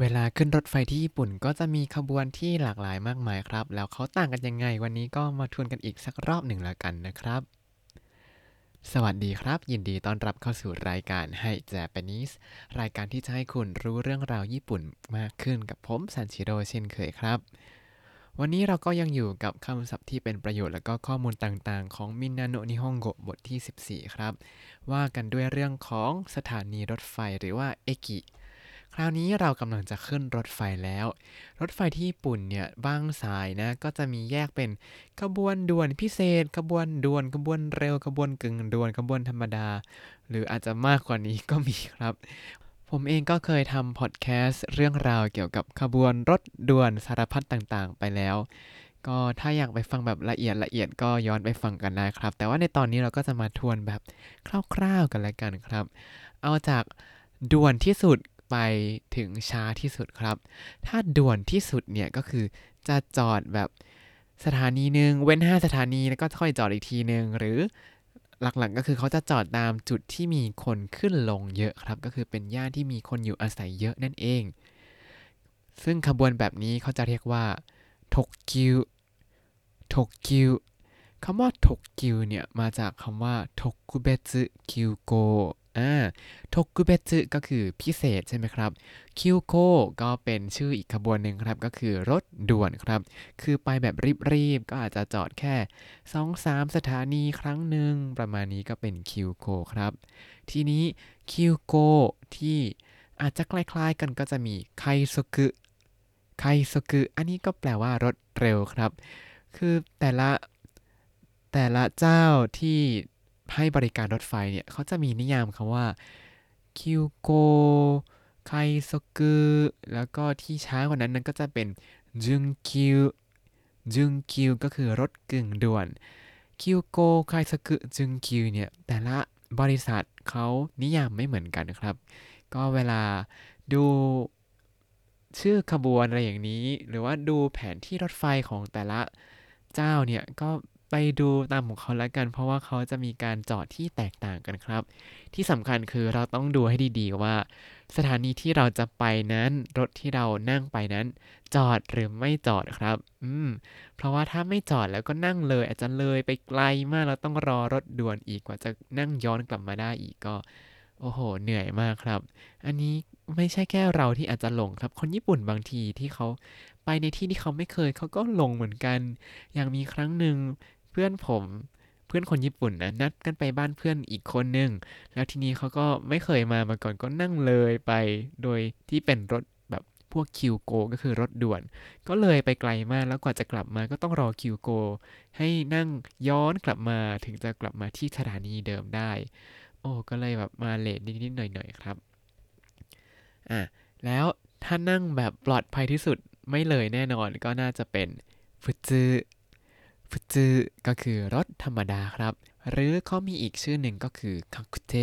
เวลาขึ้นรถไฟที่ญี่ปุ่นก็จะมีขบวนที่หลากหลายมากมายครับ แล้วเขาต่างกันยังไง วันนี้ก็มาทวนกันอีกสักรอบหนึ่งแล้วกันนะครับ สวัสดีครับ ยินดีต้อนรับเข้าสู่รายการให้ Japanese รายการที่จะให้คุณรู้เรื่องราวญี่ปุ่นมากขึ้นกับผมซันชิโร่เช่นเคยครับ วันนี้เราก็ยังอยู่กับคำศัพท์ที่เป็นประโยชน์และก็ข้อมูลต่างๆ ของมินาโนะนิฮงโกบทที่ 14 ครับ ว่ากันด้วยเรื่องของสถานีรถไฟหรือว่าเอกิ คราวนี้เรากำลังจะขึ้นรถไฟแล้ว รถไฟที่ญี่ปุ่นเนี่ยบางสายนะก็จะมีแยกเป็นขบวนด่วนพิเศษขบวนด่วนขบวนเร็วขบวนกึ่งด่วนขบวนธรรมดา หรืออาจจะมากกว่านี้ก็มีครับ ผมเองก็เคยทำพอดแคสต์เรื่องราวเกี่ยวกับขบวนรถด่วนสารพัดต่างๆ ไปแล้วก็ถ้าอยากไปฟังแบบละเอียดละเอียดก็ย้อนไปฟังกันได้ครับ แต่ว่าในตอนนี้เราก็จะมาทวนแบบคร่าวๆกันล้วกันครับ เอาจากด่วนที่สุด ไปถึงช้าที่สุดครับ ถ้าด่วนที่สุดเนี่ยก็คือจะจอดแบบสถานีหนึ่งเว้น 5 สถานีแล้วก็ค่อยจอดอีกทีหนึ่งหรือหลักๆก็คือเขาจะจอดตามจุดที่มีคนขึ้นลงเยอะครับ ก็คือเป็นย่านที่มีคนอยู่อาศัยเยอะนั่นเอง ซึ่งขบวนแบบนี้เขาจะเรียกว่าทกกิวทกกิวคำว่าทกกิวเนี่ยมาจากคำว่าทกุเบซึคิวโก อ่าทกุเบซึก็คือพิเศษใช่ไหมครับ คิวโกก็เป็นชื่ออีกขบวนหนึ่งครับ ก็คือรถด่วนครับ คือไปแบบรีบๆ ก็อาจจะจอดแค่ 2-3 สถานีครั้งหนึ่ง ประมาณนี้ก็เป็นคิวโกครับ ทีนี้คิวโกที่อาจจะคล้ายๆกันก็จะมีไคโซกุไคโซกุอันนี้ก็แปลว่ารถเร็วครับ คือแต่ละแต่ละเจ้าที่ ให้บริการรถไฟเนี่ยเขาจะมีนิยามคำว่าคิวโกไคโซกุแล้วก็ที่ช้ากว่านั้นนั้นก็จะเป็นจุงคิวจุงคิวก็คือรถกึ่งด่วนคิวโกไคโซกุจุงคิวเนี่ยแต่ละบริษัทเขานิยามไม่เหมือนกันครับ ก็เวลาดูชื่อขบวนอะไรอย่างนี้ หรือว่าดูแผนที่รถไฟของแต่ละเจ้าเนี่ยก็ ไปดูตามของเขาแล้วกัน เพราะว่าเขาจะมีการจอดที่แตกต่างกันครับ ที่สำคัญคือเราต้องดูให้ดีๆว่า สถานีที่เราจะไปนั้น รถที่เรานั่งไปนั้น จอดหรือไม่จอดครับ อืม เพราะว่าถ้าไม่จอดแล้วก็นั่งเลย อาจจะเลยไปไกลมากเราต้องรอรถด่วนอีกกว่าจะนั่งย้อนกลับมาได้อีกก็ โอ้โห เหนื่อยมากครับ อันนี้ไม่ใช่แค่เราที่อาจจะหลงครับ คนญี่ปุ่นบางทีที่เขาไปในที่ที่เขาไม่เคยเขาก็หลงเหมือนกัน อย่างมีครั้งหนึ่ง พื่อนผมเพื่อนคนญี่ปุ่นนะนัดกันไปบ้านเพื่อนอีกคนหนึ่งแล้วทีนี้เขาก็ไม่เคยมามาก่อนก็นั่งเลยไป โดยที่เป็นรถแบบพวกคิวโกก็คือรถด่วน ก็เลยไปไกลมากแล้วกว่าจะกลับมาก็ต้องรอคิวโกให้นั่งย้อนกลับมาถึงจะกลับมาที่สถานีเดิมได้ โอ้ก็เลยแบบมาเลทนิดๆหน่อยๆครับอะแล้วถ้านั่งแบบปลอดภัยที่สุดไม่เลยแน่นอนก็น่าจะเป็นฟุจื ฟุจืก็คือรถธรรมดาครับ หรือเขามีอีกชื่อหนึ่งก็คือคักุเท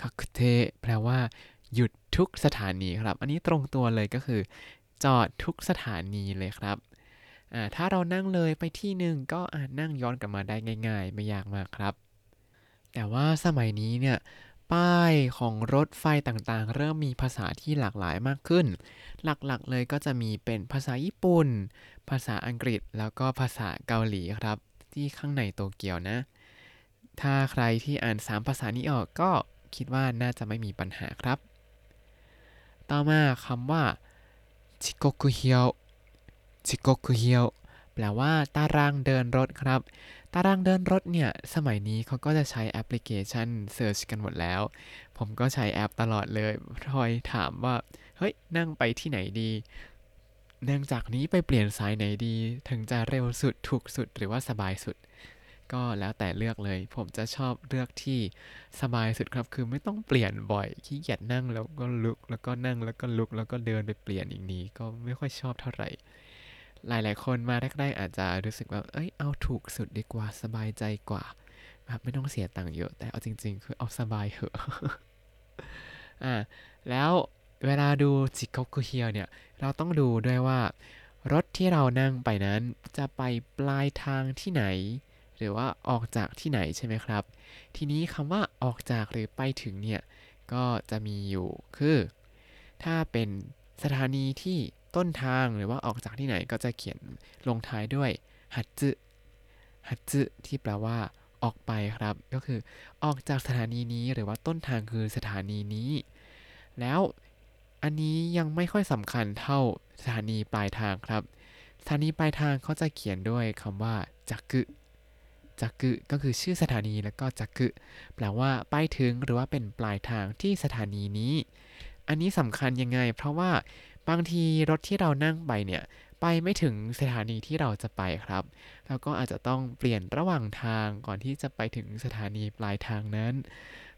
คักุเทแปลว่า หยุดทุกสถานีครับ อันนี้ตรงตัวเลยก็คือ จอดทุกสถานีเลยครับถ้าเรานั่งเลยไปที่หนึ่งก็อาจนั่งย้อนกลับมาได้ง่าย ๆ ไม่ยากมากครับ แต่ว่าสมัยนี้เนี่ย ป้ายของรถไฟต่างๆ เริ่มมีภาษาที่หลากหลายมากขึ้น หลักๆเลยก็จะมีเป็นภาษาญี่ปุ่น ภาษาอังกฤษแล้วก็ภาษาเกาหลีครับ ที่ข้างในโตเกียวนะ ถ้าใครที่อ่าน 3 ภาษานี้ออกก็คิดว่าน่าจะไม่มีปัญหาครับ ต่อมาคำว่า 時刻表 時刻表 แปลว่าตารางเดินรถครับตารางเดินรถเนี่ย สมัยนี้เขาก็จะใช้แอปพลิเคชัน search กันหมดแล้ว ผมก็ใช้แอปตลอดเลยคอยถามว่า เฮ้ย นั่งไปที่ไหนดี เนั่องจากนี้ไปเปลี่ยนสายไหนดี ถึงจะเร็วสุด ถูกสุด หรือว่าสบายสุด ก็แล้วแต่เลือกเลย ผมจะชอบเลือกที่สบายสุดครับ คือไม่ต้องเปลี่ยนบ่อย ขี้เกียจนั่งแล้วก็ลุก แล้วก็นั่งแล้วก็ลุก แล้วก็เดินไปเปลี่ยนอย่างนี้ ก็ไม่ค่อยชอบเท่าไหร่ หลาย ๆ คนมาแรกๆอาจจะรู้สึกว่า เอ้ย เอาถูกสุดดีกว่า สบายใจกว่า แบบไม่ต้องเสียตังค์เยอะ แต่เอาจริง ๆ คือเอาสบายเหอะ อ่า แล้วเวลาดูจิโกคุเฮียวเนี่ย เราต้องดูด้วยว่า รถที่เรานั่งไปนั้นจะไปปลายทางที่ไหน หรือว่าออกจากที่ไหนใช่ไหมครับ ทีนี้คำว่าออกจากหรือไปถึงเนี่ย ก็จะมีอยู่ คือ ถ้าเป็นสถานีที่ ต้นทางหรือว่าออกจากที่ไหนก็จะเขียนลงท้ายด้วยฮัตจึฮัตจึที่แปลว่า ออกไปครับ ก็คือออกจากสถานีนี้หรือว่าต้นทางคือสถานีนี้ แล้วอันนี้ยังไม่ค่อยสำคัญเท่าสถานีปลายทางครับ สถานีปลายทางเขาจะเขียนด้วยคำว่าจักกึจักกึก็คือชื่อสถานีแล้วก็จักกึแปลว่าไปถึงหรือว่าเป็นปลายทางที่สถานีนี้ อันนี้สำคัญยังไง เพราะว่า บางทีรถที่เรานั่งไปเนี่ยไปไม่ถึงสถานีที่เราจะไปครับ แล้วก็อาจจะต้องเปลี่ยนระหว่างทางก่อนที่จะไปถึงสถานีปลายทางนั้น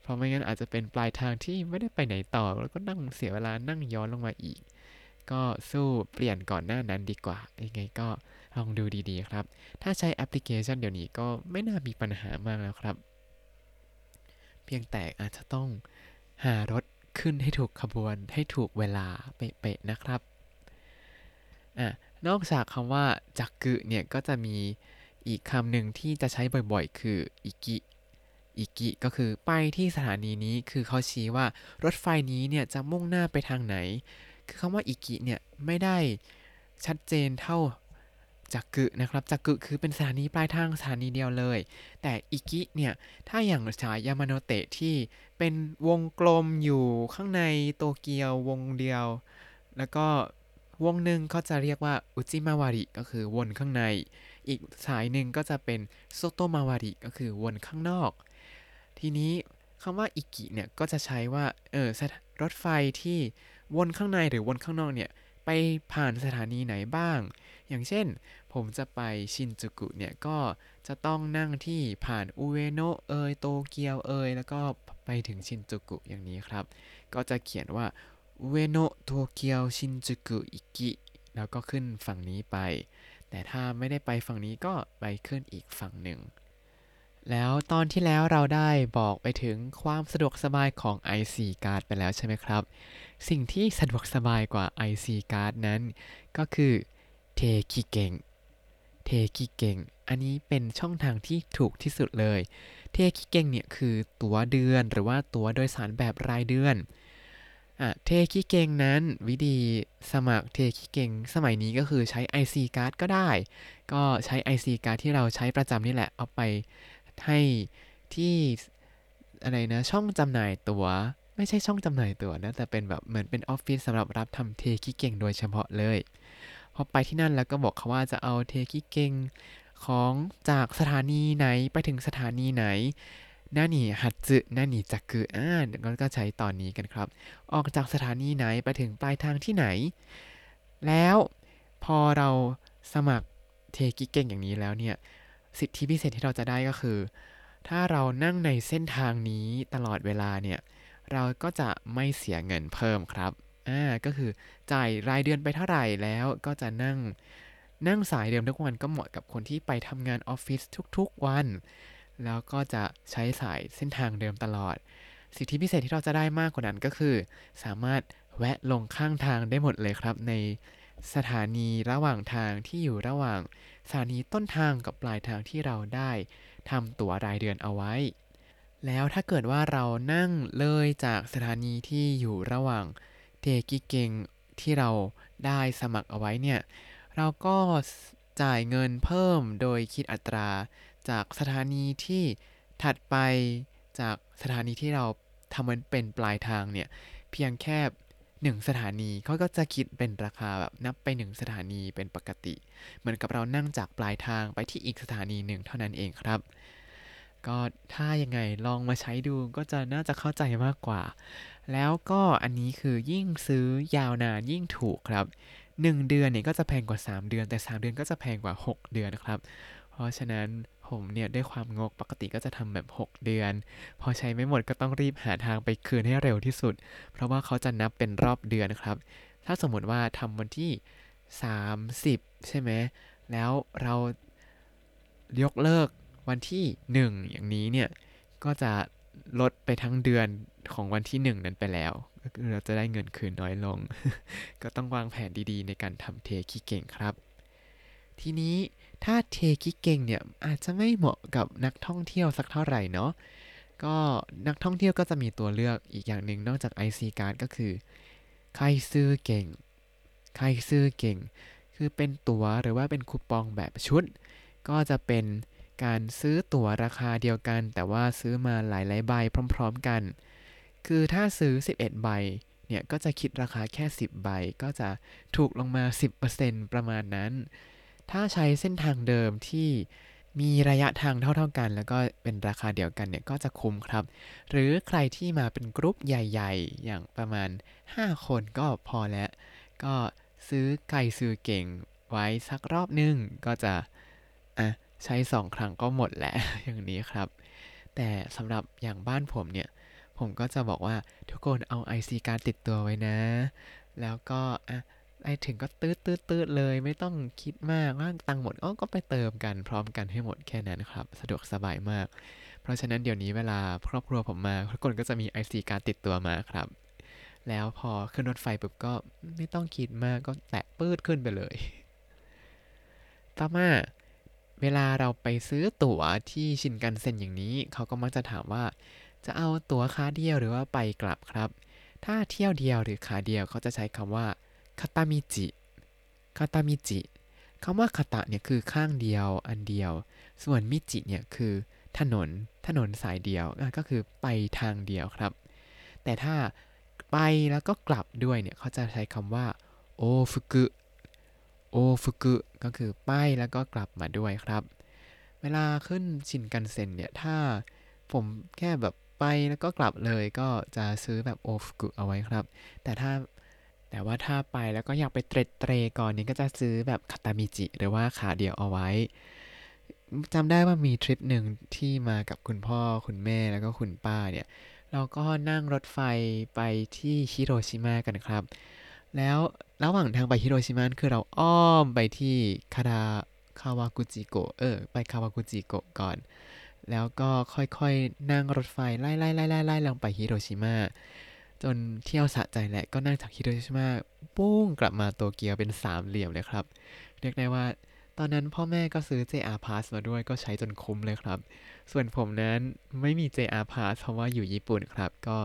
เพราะไม่งั้นอาจจะเป็นปลายทางที่ไม่ได้ไปไหนต่อ แล้วก็นั่งเสียเวลานั่งย้อนลงมาอีก ก็สู้เปลี่ยนก่อนหน้านั้นดีกว่า ยังไงก็ลองดูดีๆครับ ถ้าใช้แอปพลิเคชันเดี๋ยวนี้ก็ไม่น่ามีปัญหามากแล้วครับ เพียงแต่อาจจะต้องหารถ ขึ้นให้ถูกขบวนให้ถูกเวลาเป๊ะๆนะครับอะนอกจากคำว่าจักกึเนี่ยก็จะมีอีกคำหนึ่งที่จะใช้บ่อยๆ คืออิกิอิกิก็คือไปที่สถานีนี้คือเขาชี้ว่ารถไฟนี้เนี่ยจะมุ่งหน้าไปทางไหน คือคำว่าอิกิเนี่ยไม่ได้ชัดเจนเท่า จักกึนะครับจักกึคือเป็นสถานีปลายทางสถานีเดียวเลย แต่อิกิเนี่ยถ้าอย่างสายยามาโนเตะที่เป็นวงกลมอยู่ข้างในโตเกียววงเดียว แล้วก็วงหนึ่งเขาจะเรียกว่าอุจิมาวาริก็คือวนข้างใน อีกสายหนึ่งก็จะเป็นโซโตมาวาริก็คือวนข้างนอก ทีนี้คำว่าอิกิเนี่ยก็จะใช้ว่าเออรถไฟที่วนข้างในหรือวนข้างนอกเนี่ย ไปผ่านสถานีไหนบ้าง อย่างเช่น ผมจะไปชินจูกุเนี่ยก็จะต้องนั่งที่ผ่านอุเอโนะเอยโตเกียวเอยแล้วก็ไปถึงชินจูกุอย่างนี้ครับ ก็จะเขียนว่าอุเอโนะโตเกียวชินจูกุอิกิแล้วก็ขึ้นฝั่งนี้ไป แต่ถ้าไม่ได้ไปฝั่งนี้ก็ไปขึ้นอีกฝั่งหนึ่ง แล้วตอนที่แล้วเราได้บอกไปถึงความสะดวกสบายของ IC Card ไปแล้วใช่ไหมครับ สิ่งที่สะดวกสบายกว่า IC Card นั้น ก็คือเทคิเกงเทคิเกงอันนี้เป็นช่องทางที่ถูกที่สุดเลย เทคิเกงเนี่ยคือตั๋วเดือนหรือว่าตั๋วโดยสารแบบรายเดือนอะเทคิเกงนั้นวิธีสมัครเทคิเกงสมัยนี้ก็คือใช้ IC Card ก็ได้ ก็ใช้ IC Card ที่เราใช้ประจำนี่แหละ เอาไปให้ที่อะไรนะช่องจำหน่ายตัว๋ว ไม่ใช่ช่องจำหน่ายตั๋วนะ แต่เป็นแบบเหมือนเป็นออฟฟิศสำหรับรับทำเทคิเกงโดยเฉพาะเลย พอไปที่นั่นแล้วก็บอกเขาว่าจะเอาเทคิเกงของจากสถานีไหนไปถึงสถานีไหนนานี่ฮัตสึนานี่จักกุอ่าก็ใช้ตอนนี้กันครับ ออกจากสถานีไหนไปถึงปลายทางที่ไหน แล้วพอเราสมัครเทกิเก่งอย่างนี้แล้วเนี่ย สิทธิพิเศษที่เราจะได้ก็คือ ถ้าเรานั่งในเส้นทางนี้ตลอดเวลาเนี่ย เราก็จะไม่เสียเงินเพิ่มครับอ่าก็คือจ่ายรายเดือนไปเท่าไหร่แล้วก็จะนั่งนั่งสายเดิมทุกวันก็เหมาะกับคนที่ไปทำงานออฟฟิศทุกๆวัน แล้วก็จะใช้สายเส้นทางเดิมตลอด สิทธิพิเศษที่เราจะได้มากกว่านั้นก็คือ สามารถแวะลงข้างทางได้หมดเลยครับ ในสถานีระหว่างทางที่อยู่ระหว่างสถานีต้นทางกับปลายทางที่เราได้ทำตั๋วรายเดือนเอาไว้ แล้วถ้าเกิดว่าเรานั่งเลยจากสถานีที่อยู่ระหว่างเทกิเกงที่เราได้สมัครเอาไว้เนี่ย เราก็จ่ายเงินเพิ่มโดยคิดอัตรา จากสถานีที่ถัดไปจากสถานีที่เราทำมันเป็นปลายทางเนี่ย เพียงแค่หนึ่งสถานีเขาก็จะคิดเป็นราคาแบบนับไปหนึ่งสถานีเป็นปกติ เหมือนกับเรานั่งจากปลายทางไปที่อีกสถานีหนึ่งเท่านั้นเองครับ ก็ถ้ายังไงลองมาใช้ดูก็จะน่าจะเข้าใจมากกว่า แล้วก็อันนี้คือยิ่งซื้อยาวนานยิ่งถูกครับ 1 เดือนเนี่ยก็จะแพงกว่า 3 เดือน แต่ 3 เดือนก็จะแพงกว่า 6 เดือนนะครับ เพราะฉะนั้นผมเนี่ยด้วยความงกปกติก็จะทำแบบ 6 เดือน พอใช้ไม่หมดก็ต้องรีบหาทางไปคืนให้เร็วที่สุด เพราะว่าเขาจะนับเป็นรอบเดือนนะครับ ถ้าสมมติว่าทำวันที่ 30 ใช่ไหมแล้วเรายกเลิก วันที่ 1 อย่างนี้เนี่ย ก็จะลดไปทั้งเดือนของวันที่ 1 นั้นไปแล้วก็คือเราจะได้เงินคืนน้อยลง ก็ต้องวางแผนดีๆ ในการทำเทคิเก่งครับ ทีนี้ถ้าเทคิเก่งเนี่ยอาจจะไม่เหมาะกับนักท่องเที่ยวสักเท่าไหร่เนาะก็นักท่องเที่ยวก็จะมีตัวเลือกอีกอย่างหนึ่งนอกจาก IC Card ก็คือไคซื้อเก่งใครซื้อเก่ง คือเป็นตั๋วหรือว่าเป็นคูปองแบบชุด ก็จะเป็น การซื้อตั๋วราคาเดียวกัน แต่ว่าซื้อมาหลายๆใบพร้อม ๆกัน คือถ้าซื้อ 11 ใบเนี่ยก็จะคิดราคาแค่ 10 ใบ ก็จะถูกลงมา 10%ประมาณนั้น ถ้าใช้เส้นทางเดิมที่มีระยะทางเท่า ๆกัน แล้วก็เป็นราคาเดียวกันเนี่ยก็จะคุ้มครับ หรือใครที่มาเป็นกรุ๊ปใหญ่ ๆ อย่างประมาณ 5 คนก็พอแล้ว ก็ซื้อไก่ซื้อเก่งไว้สักรอบนึงก็จะอะ ใช้สองครั้งก็หมดแหละอย่างนี้ครับ แต่สำหรับอย่างบ้านผมเนี่ย ผมก็จะบอกว่าทุกคนเอา IC การติดตัวไว้นะ แล้วก็อะไอถึงก็ตืดตืดตืดเลย ไม่ต้องคิดมากว่าตังหมดอ้อก็ไปเติมกันพร้อมกันให้หมดแค่นั้นครับ สะดวกสบายมาก เพราะฉะนั้นเดี๋ยวนี้เวลาครอบครัวผมมาทุกคนก็จะมี IC การติดตัวมาครับ แล้วพอขึ้นรถไฟปุ๊บก็ไม่ต้องคิดมากก็แตะปื้ดขึ้นไปเลย ต่อมา เวลาเราไปซื้อตั๋วที่ชินกันเซ็นอย่างนี้ เขาก็มักจะถามว่า จะเอาตั๋วขาเดียวหรือว่าไปกลับครับ ถ้าเที่ยวเดียวหรือขาเดียวเขาจะใช้คำว่าคาตามิจิคาตามิจิคำว่าคาตะเนี่ยคือข้างเดียวอันเดียว ส่วนมิจิเนี่ยคือถนนถนนสายเดียวก็คือไปทางเดียวครับ แต่ถ้าไปแล้วก็กลับด้วยเนี่ยเขาจะใช้คำว่าโอฟุกุ โอฟุกุก็คือไปแล้วก็กลับมาด้วยครับ เวลาขึ้นชินกันเซ็นเนี่ย ถ้าผมแค่แบบไปแล้วก็กลับเลยก็จะซื้อแบบโอฟุกุเอาไว้ครับ แต่ถ้าแต่ว่าถ้าไปแล้วก็อยากไปเตรดเตรก่อนนี้ก็จะซื้อแบบคาตามิจิ หรือว่าขาเดียวเอาไว้จำได้ว่ามีทริปหนึ่งที่มากับคุณพ่อคุณแม่แล้วก็คุณป้าเนี่ย เราก็นั่งรถไฟไปที่ฮิโรชิมากันครับ แล้ว ระหว่างทางไปฮิโรชิมาคือเราอ้อมไปที่คาดาคาวากุจิโกะเออ ไปคาวากุจิโกะก่อน แล้วก็ค่อยๆ นั่งรถไฟไล่ไล่ไล่ไล่ไล่ลงไปฮิโรชิมาจนเที่ยวสะใจแหละก็นั่งจากฮิโรชิมาปุ้งกลับมาโตเกียวเป็นสามเหลี่ยมเลยครับ เรียกได้ว่า ตอนนั้นพ่อแม่ก็ซื้อ JR Pass มาด้วยก็ใช้จนคุ้มเลยครับ ส่วนผมนั้นไม่มี JR Pass เพราะว่าอยู่ญี่ปุ่นครับ ก็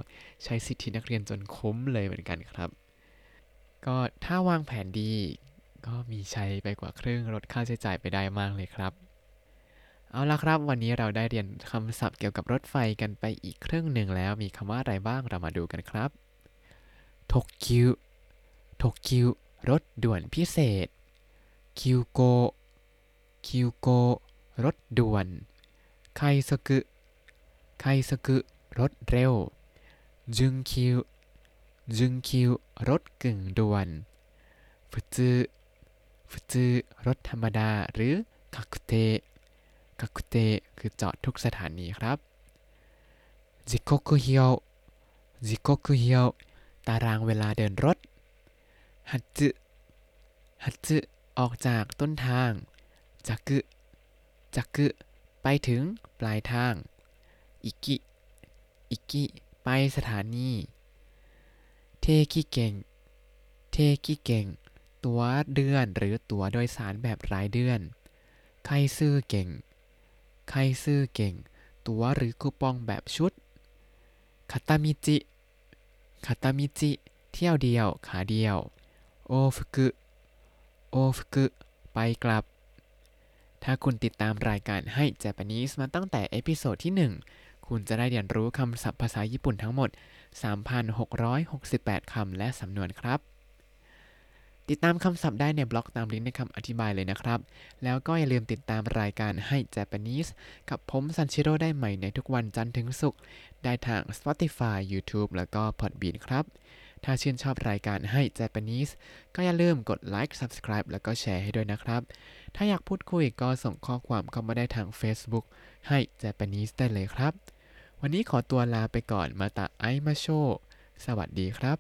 ใช้สิทธินักเรียนจนคุ้มเลยเหมือนกันครับ ก็ถ้าวางแผนดีก็มีใช้ไปกว่าครึ่งลดค่าใช้จ่ายไปได้มากเลยครับ เอาละครับ วันนี้เราได้เรียนคำศัพท์เกี่ยวกับรถไฟกันไปอีกครึ่งหนึ่งแล้วมีคำว่าอะไรบ้างเรามาดูกันครับทกคิวทกคิวรถด่วนพิเศษ คิวโก คิวโก รถด่วน ไคซกุ ไคซกุ รถเร็ว จุนคิว จุนคิวรถกึ่งด่วนฟุจืฟุจืรถธรรมดาหรือ各停 各停 คือจอดทุกสถานีครับ時刻表 時刻表 ตารางเวลาเดินรถฮัตจึฮัตจึออกจากต้นทางจักึจักึไปถึงปลายทาง อิกิ อิกิ ไปสถานี 定期券 定期券 ตั๋วเดือนหรือตั๋วโดยสารแบบรายเดือน回数券 回数券 ตั๋วหรือคูปองแบบชุดคาตามิจิคาตามิจิ เที่ยวเดียว ขาเดียว 往復 往復 ไปกลับ ถ้าคุณติดตามรายการให้ Japanese มาตั้งแต่ episode ที่ 1 คุณจะได้เรียนรู้คำศัพท์ภาษาญี่ปุ่นทั้งหมด 3,668 คำและสำนวนครับ ติดตามคำศัพท์ได้ในบล็อกตามลิงก์ในคำอธิบายเลยนะครับ แล้วก็อย่าลืมติดตามรายการให้ Japanese กับผมซันชิโร่ได้ใหม่ในทุกวันจันทร์ถึงศุกร์ได้ทาง Spotify YouTube แล้วก็ Podbean ครับ ถ้าชื่นชอบรายการให้ Japanese ก็อย่าลืมกดไลค์ Subscribe แล้วก็แชร์ให้ด้วยนะครับ ถ้าอยากพูดคุยก็ส่งข้อความเข้ามาได้ทาง Facebook ให้ Japanese ได้เลยครับ วันนี้ขอตัวลาไปก่อนมาตาไอมาโช สวัสดีครับ